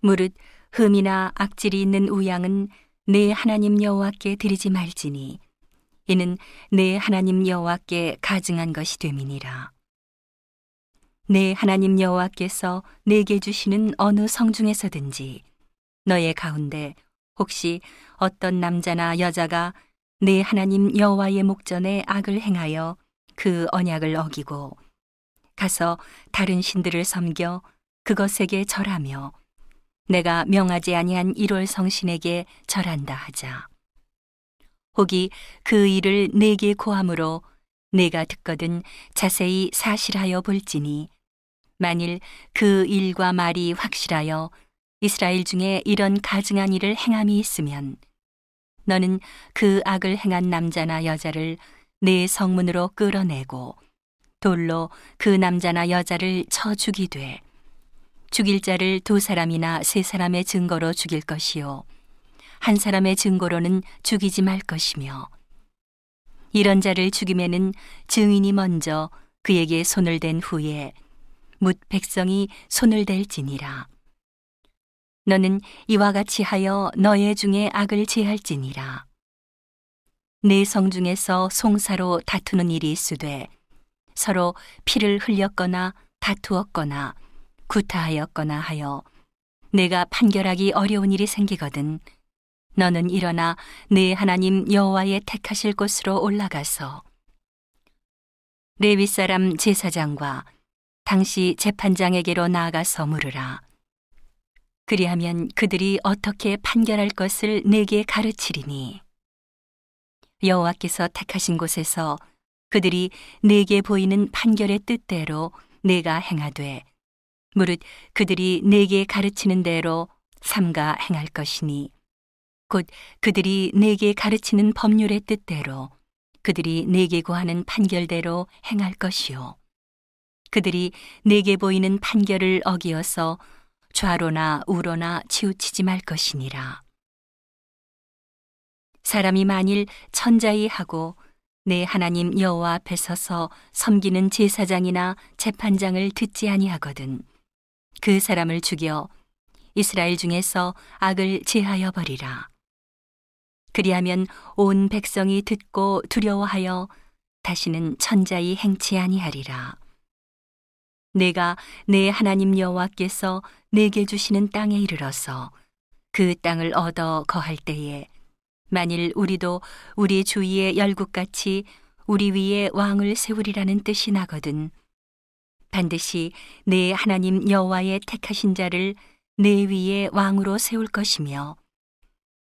무릇 흠이나 악질이 있는 우양은 내 하나님 여호와께 드리지 말지니 이는 내 하나님 여호와께 가증한 것이 됨이니라. 내 하나님 여호와께서 내게 주시는 어느 성 중에서든지 너의 가운데 혹시 어떤 남자나 여자가 내 하나님 여호와의 목전에 악을 행하여 그 언약을 어기고 가서 다른 신들을 섬겨 그것에게 절하며 내가 명하지 아니한 일월 성신에게 절한다 하자. 혹이 그 일을 내게 고함으로 내가 듣거든 자세히 사실하여 볼지니 만일 그 일과 말이 확실하여 이스라엘 중에 이런 가증한 일을 행함이 있으면 너는 그 악을 행한 남자나 여자를 내 성문으로 끌어내고 돌로 그 남자나 여자를 쳐 죽이되 죽일 자를 두 사람이나 세 사람의 증거로 죽일 것이요 한 사람의 증거로는 죽이지 말 것이며 이런 자를 죽임에는 증인이 먼저 그에게 손을 댄 후에 묻 백성이 손을 댈지니라. 너는 이와 같이 하여 너의 중에 악을 제할지니라. 내 성 중에서 송사로 다투는 일이 있으되 서로 피를 흘렸거나 다투었거나 구타하였거나 하여 내가 판결하기 어려운 일이 생기거든 너는 일어나 내 하나님 여호와의 택하실 곳으로 올라가서 레위 사람 제사장과 당시 재판장에게로 나아가서 물으라. 그리하면 그들이 어떻게 판결할 것을 내게 가르치리니 여호와께서 택하신 곳에서 그들이 내게 보이는 판결의 뜻대로 내가 행하되 무릇 그들이 내게 가르치는 대로 삼가 행할 것이니 곧 그들이 내게 가르치는 법률의 뜻대로 그들이 내게 구하는 판결대로 행할 것이요 그들이 내게 보이는 판결을 어기어서 좌로나 우로나 치우치지 말 것이니라. 사람이 만일 천자이 하고 내 하나님 여호와 앞에 서서 섬기는 제사장이나 재판장을 듣지 아니하거든 그 사람을 죽여 이스라엘 중에서 악을 제하여 버리라. 그리하면 온 백성이 듣고 두려워하여 다시는 천자이 행치 아니하리라. 내가 내 하나님 여호와께서 내게 주시는 땅에 이르러서 그 땅을 얻어 거할 때에 만일 우리도 우리 주위의 열국같이 우리 위에 왕을 세우리라는 뜻이 나거든 반드시 내 하나님 여호와의 택하신 자를 내 위에 왕으로 세울 것이며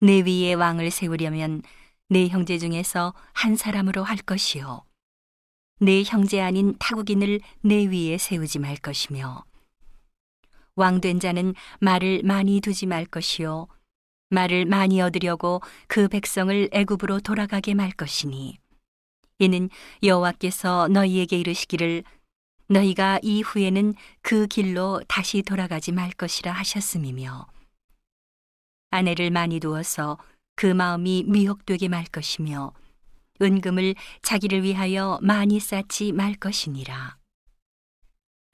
내 위에 왕을 세우려면 내 형제 중에서 한 사람으로 할 것이요 내 형제 아닌 타국인을 내 위에 세우지 말 것이며 왕된 자는 말을 많이 두지 말 것이요 말을 많이 얻으려고 그 백성을 애굽으로 돌아가게 말 것이니 이는 여호와께서 너희에게 이르시기를 너희가 이후에는 그 길로 다시 돌아가지 말 것이라 하셨음이며 아내를 많이 두어서 그 마음이 미혹되게 말 것이며 은금을 자기를 위하여 많이 쌓지 말 것이니라.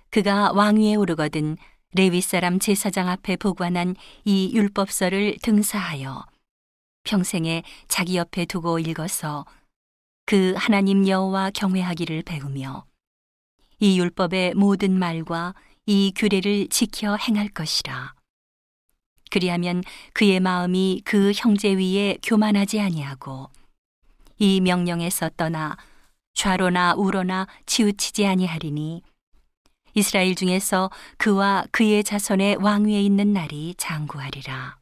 그가 왕위에 오르거든 레위 사람 제사장 앞에 보관한 이 율법서를 등사하여 평생에 자기 옆에 두고 읽어서 그 하나님 여호와 경외하기를 배우며 이 율법의 모든 말과 이 규례를 지켜 행할 것이라. 그리하면 그의 마음이 그 형제 위에 교만하지 아니하고 이 명령에서 떠나 좌로나 우로나 치우치지 아니하리니 이스라엘 중에서 그와 그의 자손의 왕위에 있는 날이 장구하리라.